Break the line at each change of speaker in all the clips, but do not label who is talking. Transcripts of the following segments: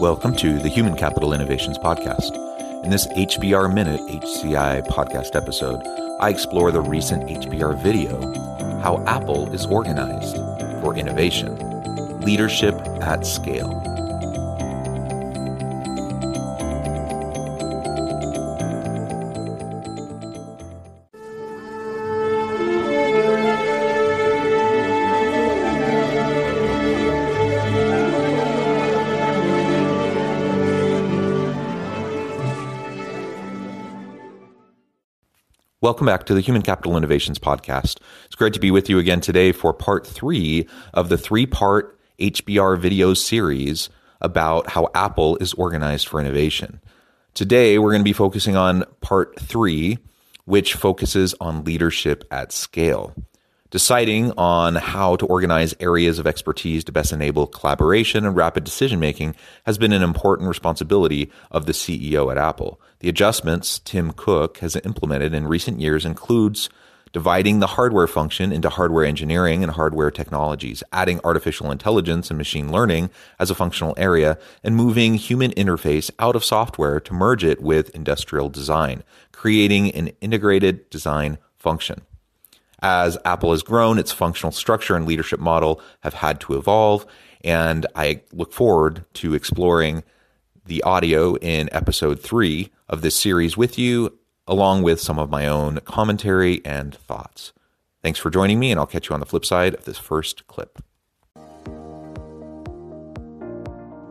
Welcome to the Human Capital Innovations Podcast. In this HBR Minute HCI podcast episode, I explore the recent HBR video How Apple is Organized for Innovation Leadership at Scale. Welcome back to the Human Capital Innovations Podcast. It's great to be with you again today for part three of the three part HBR video series about how Apple is organized for innovation. Today, we're going to be focusing on part three, which focuses on leadership at scale. Deciding on how to organize areas of expertise to best enable collaboration and rapid decision making has been an important responsibility of the CEO at Apple. The adjustments Tim Cook has implemented in recent years includes dividing the hardware function into hardware engineering and hardware technologies, adding artificial intelligence and machine learning as a functional area, and moving human interface out of software to merge it with industrial design, creating an integrated design function. As Apple has grown, its functional structure and leadership model have had to evolve. And I look forward to exploring the audio in episode three of this series with you, along with some of my own commentary and thoughts. Thanks for joining me, and I'll catch you on the flip side of this first clip.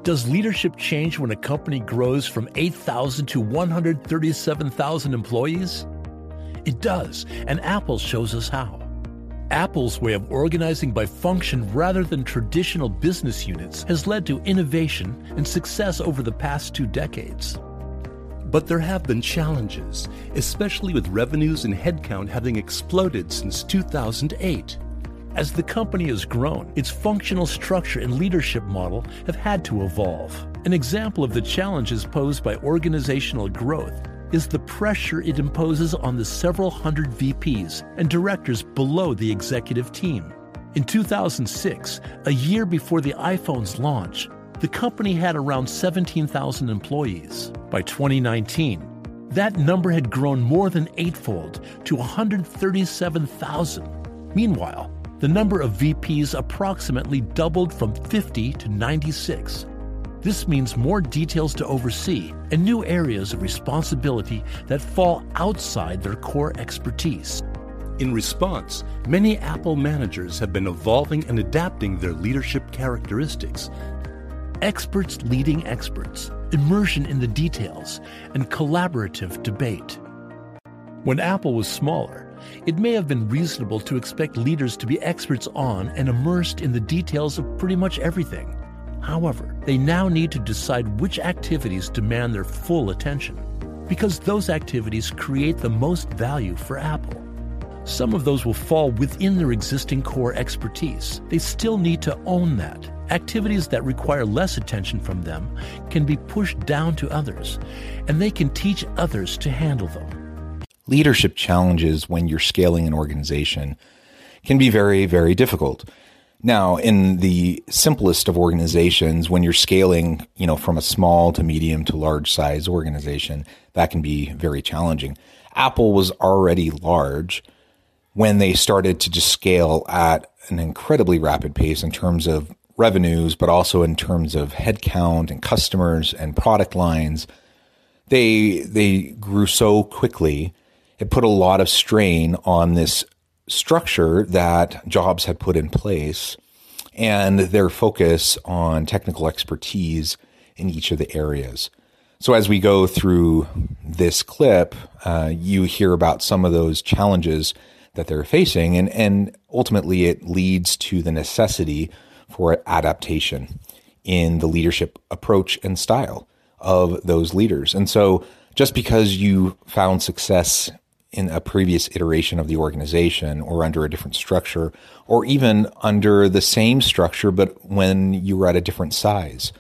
Does leadership change when a company grows from 8,000 to 137,000 employees? It does, and Apple shows us how. Apple's way of organizing by function rather than traditional business units has led to innovation and success over the past two decades. But there have been challenges, especially with revenues and headcount having exploded since 2008. As the company has grown, its functional structure and leadership model have had to evolve. An example of the challenges posed by organizational growth is the pressure it imposes on the several hundred VPs and directors below the executive team. In 2006, a year before the iPhone's launch, the company had around 17,000 employees. By 2019, that number had grown more than eightfold to 137,000. Meanwhile, the number of VPs approximately doubled from 50 to 96. This means more details to oversee and new areas of responsibility that fall outside their core expertise. In response, many Apple managers have been evolving and adapting their leadership characteristics. Experts leading experts, immersion in the details, and collaborative debate. When Apple was smaller, it may have been reasonable to expect leaders to be experts on and immersed in the details of pretty much everything. However, they now need to decide which activities demand their full attention, because those activities create the most value for Apple. Some of those will fall within their existing core expertise. They still need to own that. Activities that require less attention from them can be pushed down to others, and they can teach others to handle them.
Leadership challenges when you're scaling an organization can be very, very difficult. Now, in the simplest of organizations, when you're scaling, you know, from a small to medium to large size organization, that can be very challenging. Apple was already large when they started to just scale at an incredibly rapid pace in terms of revenues, but also in terms of headcount and customers and product lines. They they grew so quickly. It put a lot of strain on this structure that Jobs had put in place and their focus on technical expertise in each of the areas. So, as we go through this clip, uh, you hear about some of those challenges that they're facing, and, and ultimately it leads to the necessity for adaptation in the leadership approach and style of those leaders. And so just because you found success in a previous iteration of the organization or under a different structure or even under the same structure, but when you were at a different size,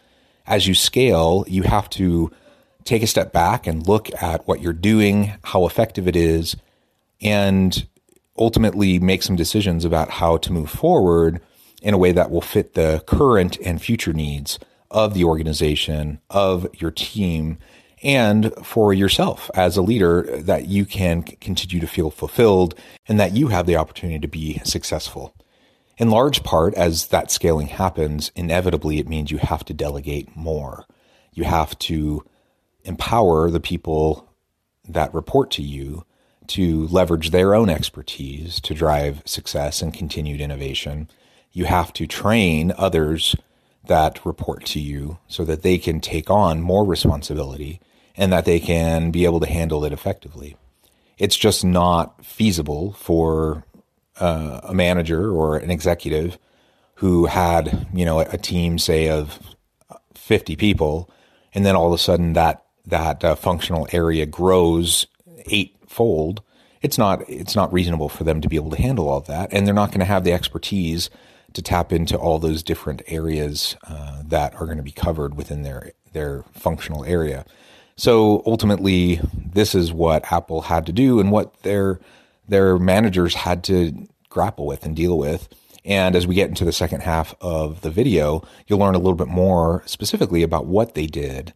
as you scale, you have to take a step back and look at what you're doing, how effective it is, and ultimately make some decisions about how to move forward in a way that will fit the current and future needs of the organization, of your team, and for yourself as a leader that you can continue to feel fulfilled and that you have the opportunity to be successful. In large part, as that scaling happens, inevitably it means you have to delegate more. You have to empower the people that report to you to leverage their own expertise to drive success and continued innovation. You have to train others that report to you so that they can take on more responsibility and that they can be able to handle it effectively. It's just not feasible for uh, a manager or an executive who had, you know, a team say of 50 people and then all of a sudden that that uh, functional area grows eightfold, it's not it's not reasonable for them to be able to handle all of that, and they're not going to have the expertise to tap into all those different areas uh, that are going to be covered within their their functional area. So ultimately, this is what Apple had to do, and what their their managers had to grapple with and deal with. And as we get into the second half of the video, you'll learn a little bit more specifically about what they did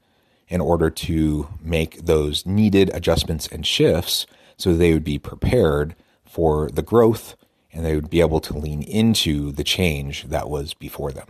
in order to make those needed adjustments and shifts so they would be prepared for the growth and they would be able to lean into the change that was before them.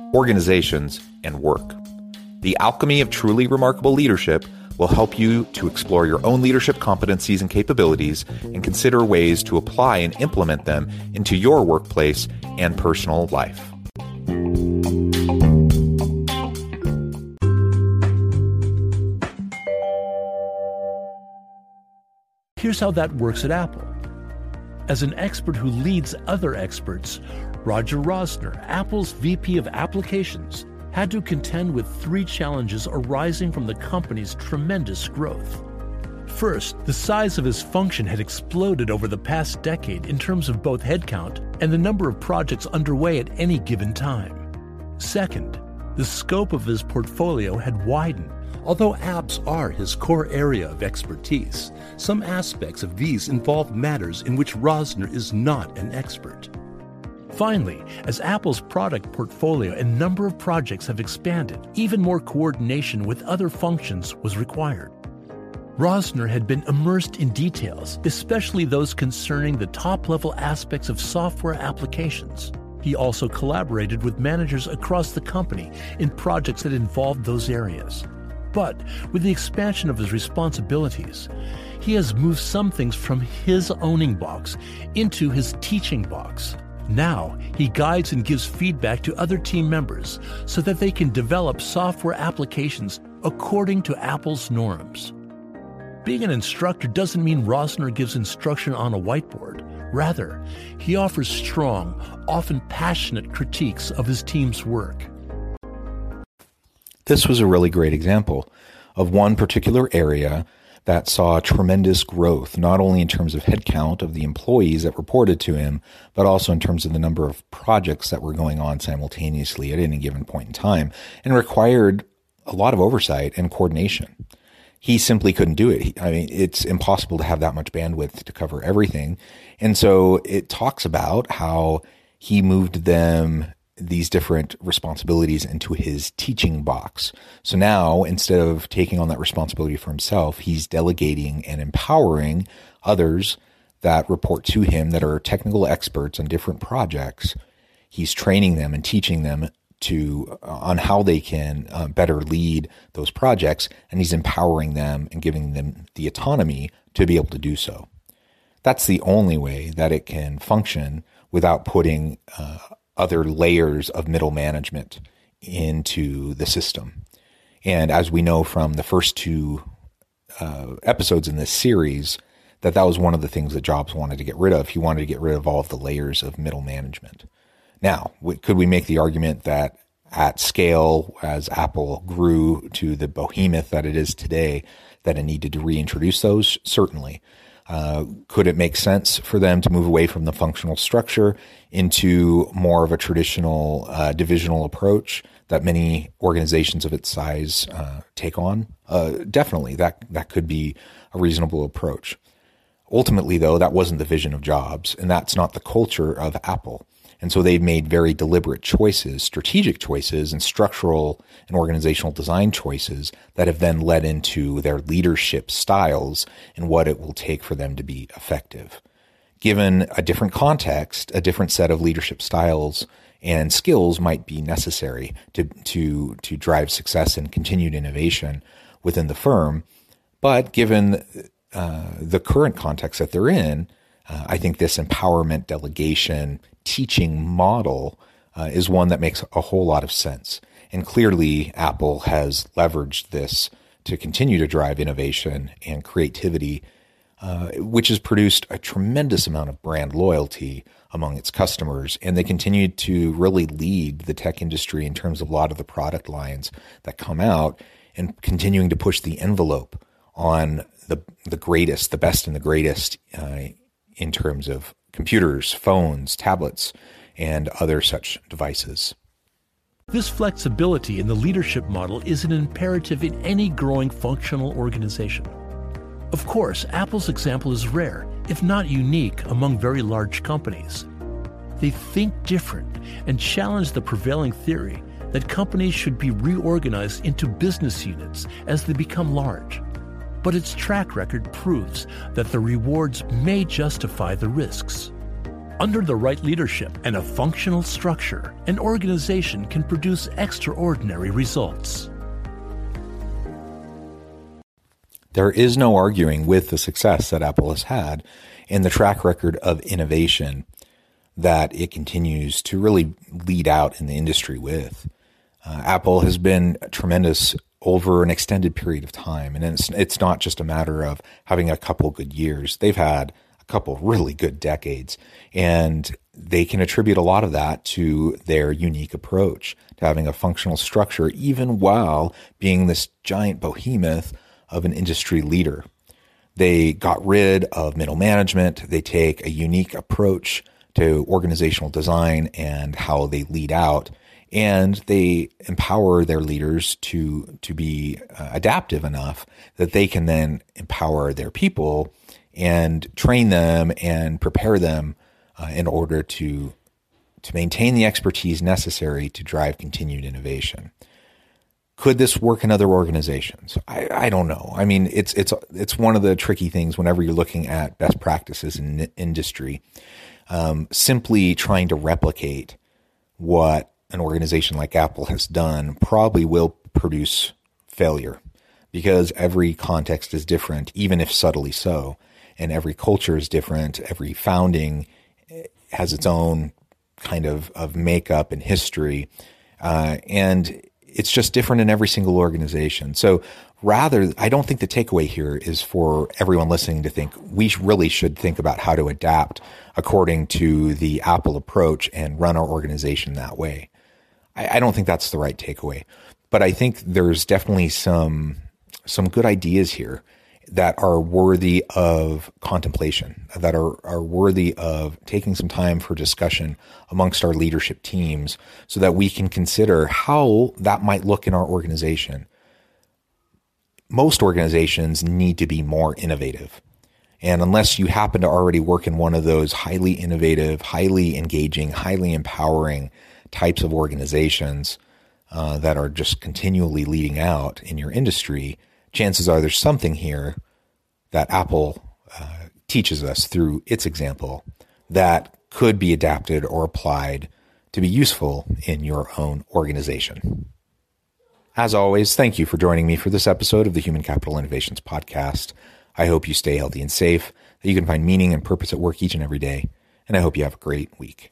organizations, and work. The Alchemy of Truly Remarkable Leadership will help you to explore your own leadership competencies and capabilities and consider ways to apply and implement them into your workplace and personal life.
Here's how that works at Apple. As an expert who leads other experts, Roger Rosner, Apple's VP of Applications, had to contend with three challenges arising from the company's tremendous growth. First, the size of his function had exploded over the past decade in terms of both headcount and the number of projects underway at any given time. Second, the scope of his portfolio had widened. Although apps are his core area of expertise, some aspects of these involve matters in which Rosner is not an expert. Finally, as Apple's product portfolio and number of projects have expanded, even more coordination with other functions was required. Rosner had been immersed in details, especially those concerning the top level aspects of software applications. He also collaborated with managers across the company in projects that involved those areas. But with the expansion of his responsibilities, he has moved some things from his owning box into his teaching box. Now, he guides and gives feedback to other team members so that they can develop software applications according to Apple's norms. Being an instructor doesn't mean Rosner gives instruction on a whiteboard. Rather, he offers strong, often passionate critiques of his team's work.
This was a really great example of one particular area that saw tremendous growth, not only in terms of headcount of the employees that reported to him, but also in terms of the number of projects that were going on simultaneously at any given point in time, and required a lot of oversight and coordination. He simply couldn't do it. I mean, it's impossible to have that much bandwidth to cover everything. And so it talks about how he moved them these different responsibilities into his teaching box. So now instead of taking on that responsibility for himself, he's delegating and empowering others that report to him that are technical experts on different projects. He's training them and teaching them to uh, on how they can uh, better lead those projects and he's empowering them and giving them the autonomy to be able to do so. That's the only way that it can function without putting uh, other layers of middle management into the system. And as we know from the first two uh, episodes in this series, that that was one of the things that Jobs wanted to get rid of. He wanted to get rid of all of the layers of middle management. Now, could we make the argument that at scale, as Apple grew to the behemoth that it is today, that it needed to reintroduce those? Certainly. Uh, could it make sense for them to move away from the functional structure into more of a traditional uh, divisional approach that many organizations of its size uh, take on? Uh, definitely, that that could be a reasonable approach. Ultimately, though, that wasn't the vision of Jobs, and that's not the culture of Apple. And so they've made very deliberate choices, strategic choices, and structural and organizational design choices that have then led into their leadership styles and what it will take for them to be effective. Given a different context, a different set of leadership styles and skills might be necessary to, to, to drive success and continued innovation within the firm. But given uh, the current context that they're in, uh, I think this empowerment delegation teaching model uh, is one that makes a whole lot of sense. And clearly, Apple has leveraged this to continue to drive innovation and creativity, uh, which has produced a tremendous amount of brand loyalty among its customers. And they continue to really lead the tech industry in terms of a lot of the product lines that come out and continuing to push the envelope on the, the greatest, the best and the greatest uh, in terms of computers, phones, tablets, and other such devices.
This flexibility in the leadership model is an imperative in any growing functional organization. Of course, Apple's example is rare, if not unique, among very large companies. They think different and challenge the prevailing theory that companies should be reorganized into business units as they become large but its track record proves that the rewards may justify the risks. Under the right leadership and a functional structure, an organization can produce extraordinary results.
There is no arguing with the success that Apple has had and the track record of innovation that it continues to really lead out in the industry with. Uh, Apple has been a tremendous over an extended period of time. And it's, it's not just a matter of having a couple good years. They've had a couple really good decades and they can attribute a lot of that to their unique approach to having a functional structure, even while being this giant behemoth of an industry leader. They got rid of middle management. They take a unique approach to organizational design and how they lead out and they empower their leaders to to be uh, adaptive enough that they can then empower their people and train them and prepare them uh, in order to to maintain the expertise necessary to drive continued innovation. Could this work in other organizations? I, I don't know. I mean, it's it's it's one of the tricky things whenever you're looking at best practices in industry. Um, simply trying to replicate what an organization like Apple has done probably will produce failure. because every context is different, even if subtly so. And every culture is different. Every founding has its own kind of, of makeup and history. Uh, and it's just different in every single organization. So rather, I don't think the takeaway here is for everyone listening to think we really should think about how to adapt according to the Apple approach and run our organization that way. I, I don't think that's the right takeaway, but I think there's definitely some some good ideas here that are worthy of contemplation, that are, are worthy of taking some time for discussion amongst our leadership teams so that we can consider how that might look in our organization. Most organizations need to be more innovative. And unless you happen to already work in one of those highly innovative, highly engaging, highly empowering types of organizations uh, that are just continually leading out in your industry, chances are there's something here that Apple uh, teaches us through its example that could be adapted or applied to be useful in your own organization. As always, thank you for joining me for this episode of the Human Capital Innovations Podcast. I hope you stay healthy and safe, that you can find meaning and purpose at work each and every day, and I hope you have a great week.